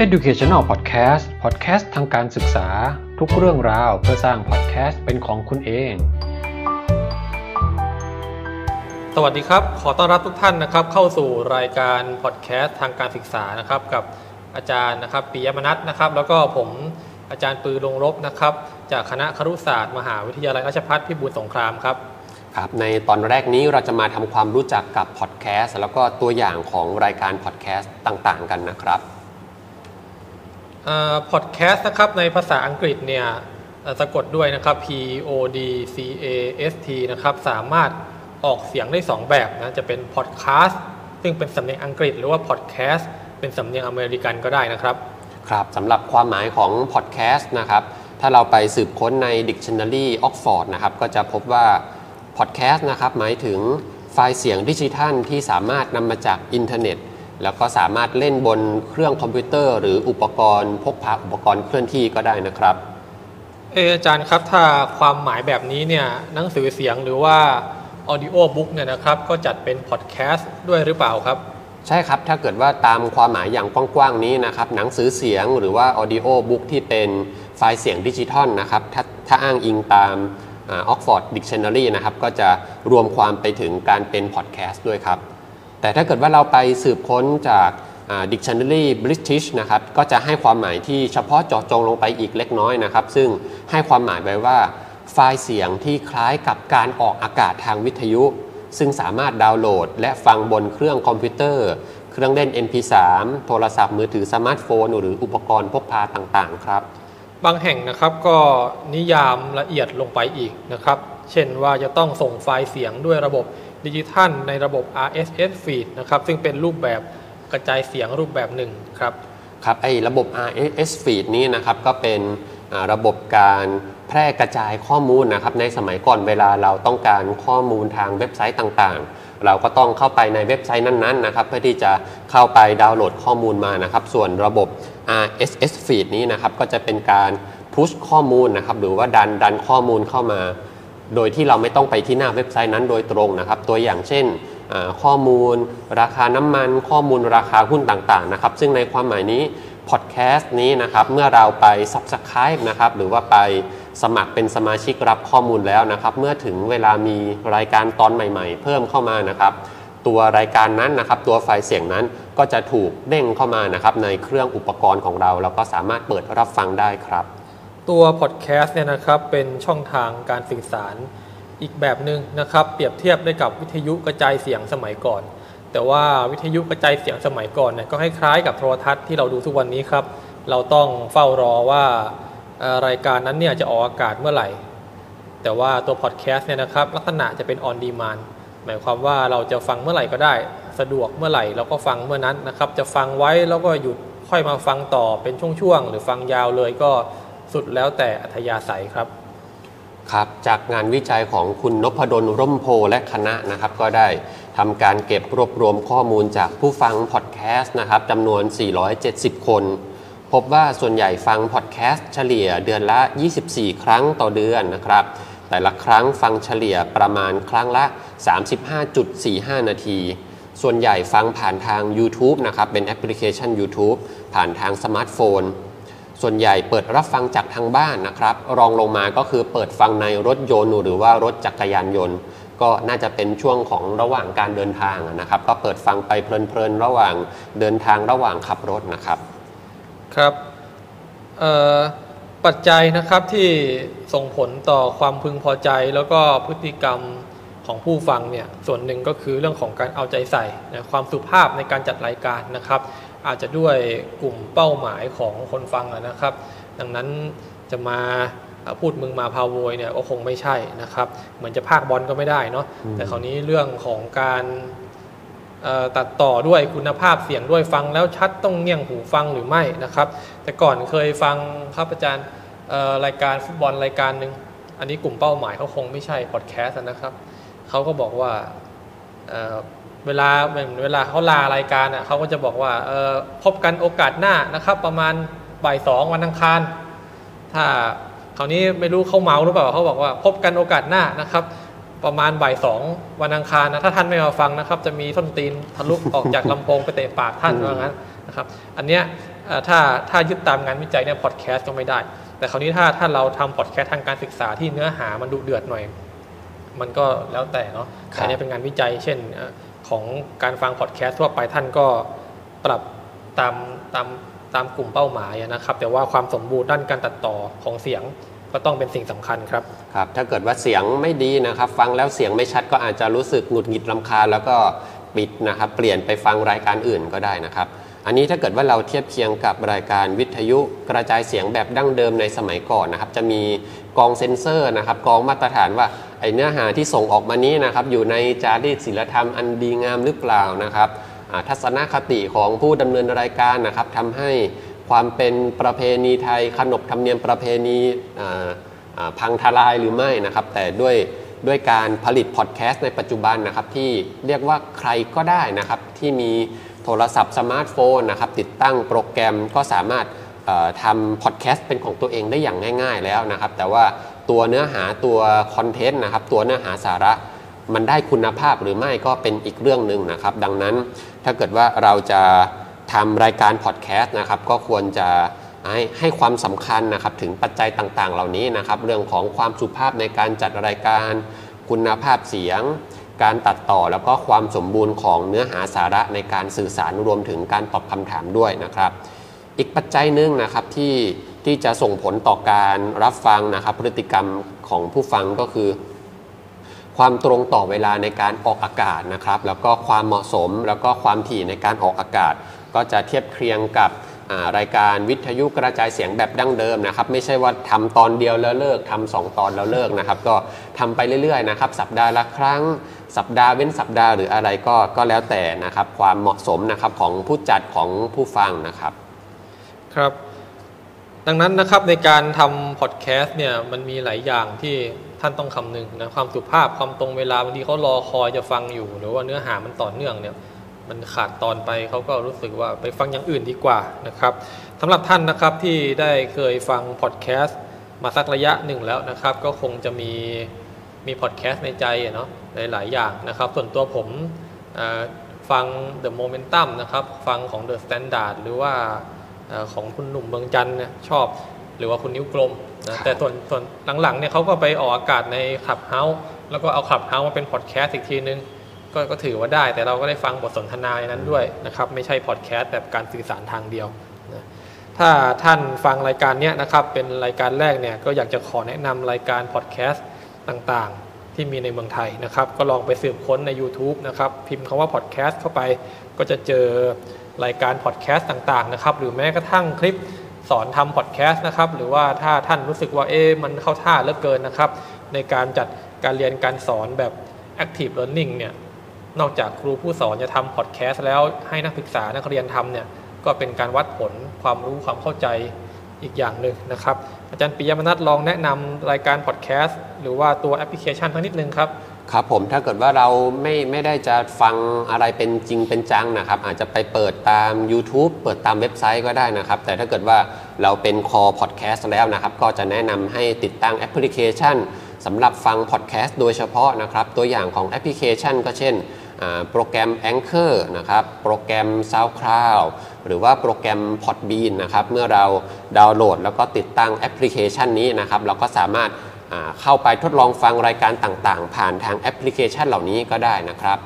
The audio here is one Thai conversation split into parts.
Educational Podcast Podcast ทางการศึกษา ทุกเรื่องราวเพื่อสร้าง podcast เป็นของคุณเอง สวัสดีครับ ขอต้อนรับทุกท่านนะครับ เข้าสู่รายการพอดแคสต์ทางการศึกษานะครับ กับอาจารย์นะครับปิยมนัทนะครับ แล้วก็ผมอาจารย์ปือลงรบนะครับ จากคณะครุศาสตร์มหาวิทยาลัยราชภัฏพิบูลสงครามครับครับในตอนแรกนี้เราจะมาทำความรู้จักกับพอดแคสต์แล้วก็ตัวอย่างของรายการพอดแคสต์ต่าง ๆ กันนะครับ พอดแคสต์นะครับในภาษาอังกฤษเนี่ยสะกดด้วยนะครับ P O D C A S T นะครับสามารถออกเสียงได้ 2 แบบนะจะเป็นพอดแคสต์ซึ่งเป็นสำเนียงอังกฤษ หรือว่าพอดแคสต์เป็นสำเนียงอเมริกันก็ได้นะครับ ครับสำหรับความหมายของพอดแคสต์นะครับถ้าเราไปสืบค้นใน Dictionary Oxford นะครับก็จะพบว่าพอดแคสต์นะครับหมายถึงไฟล์เสียงดิจิทัลที่สามารถนำมาจากอินเทอร์เน็ต แล้วก็สามารถเล่นบนเครื่องคอมพิวเตอร์ หรืออุปกรณ์พกพาอุปกรณ์เคลื่อนที่ก็ได้นะครับ เอออาจารย์ครับถ้าความหมายแบบนี้เนี่ยหนังสือเสียงหรือว่า audio book เนี่ยนะครับก็จัดเป็นพอดแคสต์ด้วยหรือเปล่าครับ ใช่ครับ ถ้าเกิดว่าตามความหมายอย่างกว้างๆนี้นะครับ หนังสือเสียงหรือว่า audio book ที่เป็นไฟล์เสียงดิจิทัลนะครับถ้าถ้าอ้างอิงตาม Oxford Dictionary นะครับ ก็จะรวมความไปถึงการเป็นพอดแคสต์ด้วยครับ แต่ถ้าเกิดว่าเราไปสืบค้นจาก Dictionary British นะครับ ก็จะให้ความหมายที่เฉพาะเจาะจงลงไปอีกเล็กน้อยนะครับ ซึ่งให้ความหมายไว้ว่า ไฟล์เสียงที่คล้ายกับการออกอากาศทางวิทยุ ซึ่งสามารถดาวน์โหลด และฟังบนเครื่องคอมพิวเตอร์ เครื่องเล่น MP3 โทรศัพท์มือถือสมาร์ทโฟน หรืออุปกรณ์พกพาต่างๆ ครับ บางแห่งนะครับก็นิยามละเอียดลงไปอีกนะครับ เช่นว่าจะต้องส่งไฟล์เสียงด้วยระบบ ดิจิทัลในระบบ RSS feed นะครับซึ่งเป็นรูปแบบกระจายเสียงรูปแบบหนึ่งครับครับไอ้ระบบ RSS feed นี้นะครับก็เป็นระบบการแพร่กระจายข้อมูลนะครับในสมัยก่อนเวลาเราต้องการข้อมูลทางเว็บไซต์ต่างๆ เราก็ต้องเข้าไปในเว็บไซต์นั้นๆนะครับเพื่อที่จะเข้าไปดาวน์โหลดข้อมูลมานะครับ ส่วนระบบ RSS feed นี้นะครับก็จะเป็นการพุชข้อมูลนะครับหรือว่าดันดันข้อมูลเข้ามา โดยที่เราไม่ต้องไปที่หน้าเว็บไซต์นั้นโดยตรงนะครับ ตัวอย่างเช่นข้อมูล ราคาน้ำมัน ข้อมูลราคาหุ้นต่างๆนะครับ ซึ่งในความหมายนี้พอดแคสต์นี้นะครับ เมื่อเราไป Subscribe นะครับ หรือว่าไปสมัครเป็นสมาชิกรับข้อมูลแล้วนะครับ เมื่อถึงเวลามีรายการตอนใหม่ๆ เพิ่มเข้ามานะครับ ตัวรายการนั้นนะครับ ตัวไฟล์เสียงนั้นก็จะถูกเด้งเข้ามานะครับ ในเครื่องอุปกรณ์ของเรา แล้วก็สามารถเปิดรับฟังได้ครับ ตัวพอดแคสต์เนี่ยนะครับเป็นช่องทางการสื่อสารอีกแบบหนึ่งนะครับ เปรียบเทียบได้กับวิทยุกระจายเสียงสมัยก่อน แต่ว่าวิทยุกระจายเสียงสมัยก่อนเนี่ยก็คล้ายๆกับโทรทัศน์ที่เราดูทุกวันนี้ครับ เราต้องเฝ้ารอว่ารายการนั้นเนี่ยจะออกอากาศเมื่อไหร่ แต่ว่าตัวพอดแคสต์เนี่ยนะครับลักษณะจะเป็นออนดีมานหมายความว่าเราจะฟังเมื่อไหร่ก็ได้ สะดวกเมื่อไหร่เราก็ฟังเมื่อนั้นนะครับ จะฟังไว้แล้วก็หยุดค่อยมาฟังต่อเป็นช่วงๆหรือฟังยาวเลยก็ สุดแล้วแต่อัธยาศัยครับ ครับ จากงานวิจัยของคุณนพดลร่มโพและคณะนะครับ ก็ได้ทำการเก็บรวบรวมข้อมูลจากผู้ฟังพอดแคสต์นะครับจำนวน 470 คน พบว่าส่วนใหญ่ฟังพอดแคสต์เฉลี่ยเดือนละ 24 ครั้งต่อเดือนนะครับ แต่ละครั้งฟังเฉลี่ยประมาณครั้งละ 35.45 นาทีส่วนใหญ่ฟังผ่านทาง YouTube นะครับ เป็นแอปพลิเคชัน YouTube ผ่านทางสมาร์ทโฟน ส่วนใหญ่เปิดรับฟังจากทางบ้านนะครับ รองลงมาก็คือเปิดฟังในรถยนต์หรือว่ารถจักรยานยนต์ ก็น่าจะเป็นช่วงของระหว่างการเดินทางนะครับ ก็เปิดฟังไปเพลินๆระหว่างเดินทางระหว่างขับรถนะครับครับปัจจัยนะครับที่ส่งผลต่อความพึงพอใจ แล้วก็พฤติกรรมของผู้ฟังเนี่ยส่วนหนึ่งก็คือเรื่องของการเอาใจใส่นะความสุภาพในการจัดรายการนะครับ อาจจะด้วยกลุ่มเป้าหมายของคนฟังนะครับ ดังนั้นจะมาพูดมึงมาพาโวยเนี่ยก็คงไม่ใช่นะครับ เหมือนจะพากบอลก็ไม่ได้เนาะแต่คราวนี้เรื่องของการตัดต่อด้วยคุณภาพเสียงด้วยฟังแล้วชัดต้องเงี่ยงหูฟังหรือไม่นะครับ แต่ก่อนเคยฟังครับอาจารย์เอ่อรายการฟุตบอลรายการหนึ่งอันนี้กลุ่มเป้าหมายเขาคงไม่ใช่พอดแคสต์นะครับเขาก็บอกว่า เอ่อเวลาเหมือนเวลาเขาลารายการอะเขาก็จะบอกว่าเอ่อพบกันโอกาสหน้านะครับ ประมาณบ่ายสองวันอังคาร ถ้าคราวนี้ไม่รู้เขาเมาหรือเปล่าเขาบอกว่า พบกันโอกาสหน้านะครับ ประมาณบ่ายสองวันอังคารนะถ้าท่านไม่มาฟังนะครับ จะมีส้นตีนทะลุออกจากลำโพงไปเตะปากท่านว่างั้นนะครับ อันเนี้ยเอ่อถ้าถ้ายึดตามงานวิจัยเนี่ยพอดแคสต์ก็ไม่ได้ แต่คราวนี้ถ้าถ้าเราทำพอดแคสต์ทางการศึกษาที่เนื้อหามันดุเดือดหน่อย มันก็แล้วแต่เนาะครับแต่อันนี้เป็นงานวิจัย เช่นเอ่อ ของการฟังพอดแคสต์ทั่วไปท่านก็ปรับตามตามตามกลุ่มเป้าหมายนะครับ แต่ว่าความสมบูรณ์ด้านการตัดต่อของเสียงก็ต้องเป็นสิ่งสำคัญครับครับ ถ้าเกิดว่าเสียงไม่ดีนะครับ ฟังแล้วเสียงไม่ชัดก็อาจจะรู้สึกหงุดหงิดลำคาญแล้วก็ปิดนะครับ เปลี่ยนไปฟังรายการอื่นก็ได้นะครับ อันนี้ถ้าเกิดว่าเราเทียบเคียงกับรายการวิทยุกระจายเสียงแบบดั้งเดิมในสมัยก่อนนะครับ จะมีกองเซ็นเซอร์นะครับกองมาตรฐานว่าไอเนื้อหาที่ส่งออกมานี้นะครับอยู่ในจารีตศิลธรรมอันดีงามหรือเปล่านะครับทัศนคติของผู้ดำเนินรายการนะครับทำให้ความเป็นประเพณีไทยขนบธรรมเนียมประเพณีพังทลายหรือไม่นะครับ แต่ด้วยด้วยการผลิตพอดแคสต์ในปัจจุบันนะครับที่เรียกว่าใครก็ได้นะครับที่มี โทรศัพท์สมาร์ทโฟนนะครับติดตั้งโปรแกรมก็สามารถทำพอดแคสต์เป็นของตัวเองได้อย่างง่าย ๆ แล้วนะครับ แต่ว่าตัวเนื้อหาตัวคอนเทนต์นะครับตัวเนื้อหาสาระมันได้คุณภาพหรือไม่ก็เป็นอีกเรื่องหนึ่งนะครับ ดังนั้นถ้าเกิดว่าเราจะทำรายการพอดแคสต์นะครับก็ควรจะให้ให้ความสำคัญนะครับถึงปัจจัยต่างๆ เหล่านี้นะครับ เรื่องของความสุภาพในการจัดรายการ คุณภาพเสียง การตัดต่อแล้วก็ความสมบูรณ์ของเนื้อหาสาระในการสื่อสารรวมถึงการตอบคำถามด้วยนะครับ อีกปัจจัยหนึ่งนะครับที่ที่จะส่งผลต่อการรับฟังนะครับ พฤติกรรมของผู้ฟังก็คือ ความตรงต่อเวลาในการออกอากาศนะครับ แล้วก็ความเหมาะสมแล้วก็ความถี่ในการออกอากาศ ก็จะเทียบเคียงกับรายการวิทยุกระจายเสียงแบบดั้งเดิมนะครับ ไม่ใช่ว่าทำตอนเดียวแล้วเลิกทำสองตอนแล้วเลิกนะครับ ก็ทำไปเรื่อยๆนะครับ สัปดาห์ละครั้ง สัปดาห์เว้นสัปดาห์หรืออะไรก็ก็แล้วแต่นะครับ ความเหมาะสมนะครับของผู้จัดของผู้ฟังนะครับครับ ดังนั้นนะครับในการทำพอดแคสต์เนี่ยมันมีหลายอย่างที่ท่านต้องคำนึงนะความสุภาพความตรงเวลาบางทีเขารอคอยจะฟังอยู่ หรือว่าเนื้อหามันต่อเนื่องเนี่ยมันขาดตอนไปเขาก็รู้สึกว่าไปฟังอย่างอื่นดีกว่านะครับสำหรับท่านนะครับที่ได้เคยฟังพอดแคสต์มาสักระยะหนึ่งแล้วนะครับ ก็คงจะมี มีพอดแคสต์ในใจอะเนาะหลาย ๆ อย่างนะครับ ส่วนตัวผมเอ่อฟัง The Momentum นะครับฟังของ The Standard หรือว่าเอ่อของคุณหนุ่มเมืองจันทร์เนี่ยชอบ หรือว่าคุณนิ้วกลมนะแต่ส่วนส่วนหลัง ๆ เนี่ยเขาก็ไปออกอากาศใน Clubhouse แล้วก็เอา Clubhouse มาเป็นพอดแคสต์อีกทีนึงก็ก็ถือว่าได้แต่เราก็ได้ฟังบทสนทนาในนั้นด้วยนะครับ ไม่ใช่พอดแคสต์แบบการสื่อสารทางเดียวนะถ้าท่านฟังรายการเนี้ยนะครับเป็นรายการแรกเนี่ยก็อยากจะขอแนะนำรายการพอดแคสต์ ต่างๆ ที่มีในเมืองไทยนะครับ ก็ลองไปสืบค้นใน YouTube นะครับ พิมพ์คำว่าพอดแคสต์เข้าไป ก็จะเจอรายการพอดแคสต์ต่างๆนะครับ หรือแม้กระทั่งคลิปสอนทำพอดแคสต์นะครับ หรือว่าถ้าท่านรู้สึกว่าเอ๊มันเข้าท่าเหลือเกินนะครับ ในการจัดการเรียนการสอนแบบ active learning เนี่ยนอกจากครูผู้สอนจะทำพอดแคสต์แล้วให้นักศึกษานักเรียนทำเนี่ยก็เป็นการวัดผลความรู้ความเข้าใจ อีกอย่างหนึ่งนะครับ อาจารย์ปิยมนัทลองแนะนำรายการพอดแคสต์หรือว่าตัวแอปพลิเคชันสักนิดนึงครับครับผมถ้าเกิดว่าเราไม่ไม่ได้จะฟังอะไรเป็นจริงเป็นจังนะครับ อาจจะไปเปิดตาม YouTube เปิดตามเว็บไซต์ก็ได้นะครับ แต่ถ้าเกิดว่าเราเป็นคอพอดแคสต์แล้วนะครับ ก็จะแนะนำให้ติดตั้งแอปพลิเคชันสำหรับฟังพอดแคสต์โดยเฉพาะนะครับ ตัวอย่างของแอปพลิเคชันก็เช่น โปรแกรม Anchor นะครับโปรแกรม SoundCloud หรือว่าโปรแกรม Podbean นะครับเมื่อเราดาวน์โหลด แล้วก็ติดตั้งแอปพลิเคชันนี้นะครับเราก็สามารถเข้าไปทดลองฟังรายการต่างๆ ผ่านทางแอปพลิเคชันเหล่านี้ก็ได้นะครับ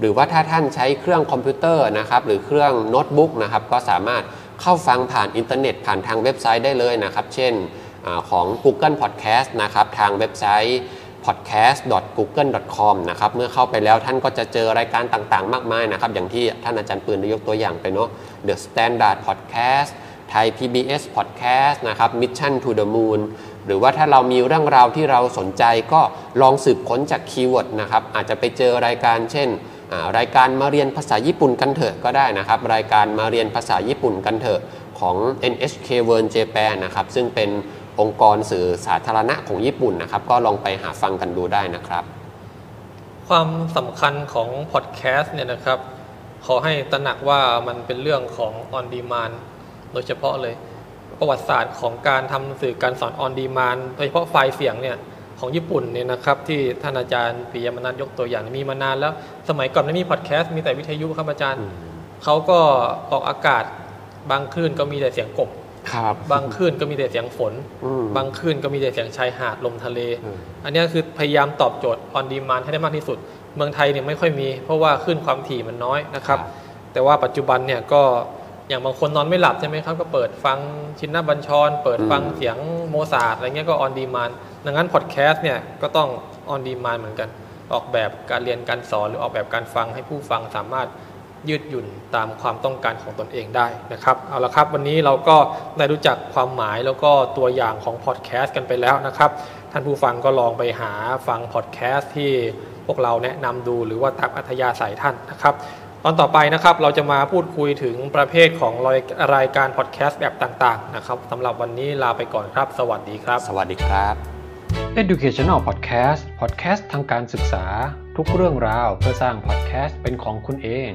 หรือว่าถ้าท่านใช้เครื่องคอมพิวเตอร์นะครับหรือเครื่องโน้ตบุ๊กนะครับก็สามารถเข้าฟังผ่านอินเทอร์เน็ตผ่านทางเว็บไซต์ได้เลยนะครับ เช่นอของ Google Podcast นะครับทางเว็บไซต์ podcast.google.com นะครับเมื่อเข้าไปแล้วท่านก็จะเจอรายการต่างๆ มากมายนะครับอย่างที่ท่านอาจารย์ปืนได้ยกตัวอย่างไปเนาะ The Standard Podcast ไทย PBS Podcast นะครับ Mission to the Moon หรือว่าถ้าเรามีเรื่องราวที่เราสนใจก็ลองสืบค้นจากคีย์เวิร์ดนะครับ อาจจะไปเจอรายการเช่น รายการมาเรียนภาษาญี่ปุ่นกันเถอะก็ได้นะครับ รายการมาเรียนภาษาญี่ปุ่นกันเถอะของ NHK World Japan นะครับ ซึ่งเป็น องค์กรสื่อสาธารณะของญี่ปุ่นนะครับ ก็ลองไปหาฟังกันดูได้นะครับ ความสำคัญของพอดแคสต์เนี่ยนะครับ ขอให้ตระหนักว่ามันเป็นเรื่องของ on demand โดยเฉพาะเลยประวัติศาสตร์ของการทำสื่อการสอน on demand โดยเฉพาะไฟล์เสียงเนี่ยของญี่ปุ่นเนี่ยนะครับที่ท่านอาจารย์ปิยมนัทยกตัวอย่างมีมานานแล้วสมัยก่อนไม่มีพอดแคสต์มีแต่วิทยุครับอาจารย์เขาก็ออกอากาศบางคลื่นก็มีแต่เสียงกบ ครับบางคลื่นก็มีแต่เสียงฝนอืมบางคลื่นก็มีแต่เสียงชายหาดลมทะเลอืมอันเนี้ยคือพยายามตอบโจทย์ on demand ให้ได้มากที่สุด เมืองไทยเนี่ยไม่ค่อยมี เพราะว่าคลื่นความถี่มันน้อยนะครับ แต่ว่าปัจจุบันเนี่ยก็อย่างบางคนนอนไม่หลับใช่ไหมครับ ก็เปิดฟังชินนาบัญชร เปิดฟังอืมเสียงโมซาร์ทอะไรเงี้ยก็ on demand ดังนั้นพอดแคสต์เนี่ยก็ต้อง on demand เหมือนกัน ออกแบบการเรียนการสอนหรือออกแบบการฟังให้ผู้ฟังสามารถ ยืดหยุ่นตามความต้องการของตนเองได้นะครับเอาละครับวันนี้เราก็ได้รู้จักความหมายแล้วก็ตัวอย่างของพอดแคสต์กันไปแล้วนะครับท่านผู้ฟังก็ลองไปหาฟังพอดแคสต์ที่พวกเราแนะนำดูหรือว่าตามอัธยาศัยท่านนะครับตอนต่อไปนะครับเราจะมาพูดคุยถึงประเภทของรายรายการพอดแคสต์แบบต่างๆนะครับสำหรับวันนี้ลาไปก่อนครับ สวัสดีครับ สวัสดีครับ Educational Podcast Podcast ทางการศึกษา ทุกเรื่องราวเพื่อสร้าง podcast เป็นของคุณเอง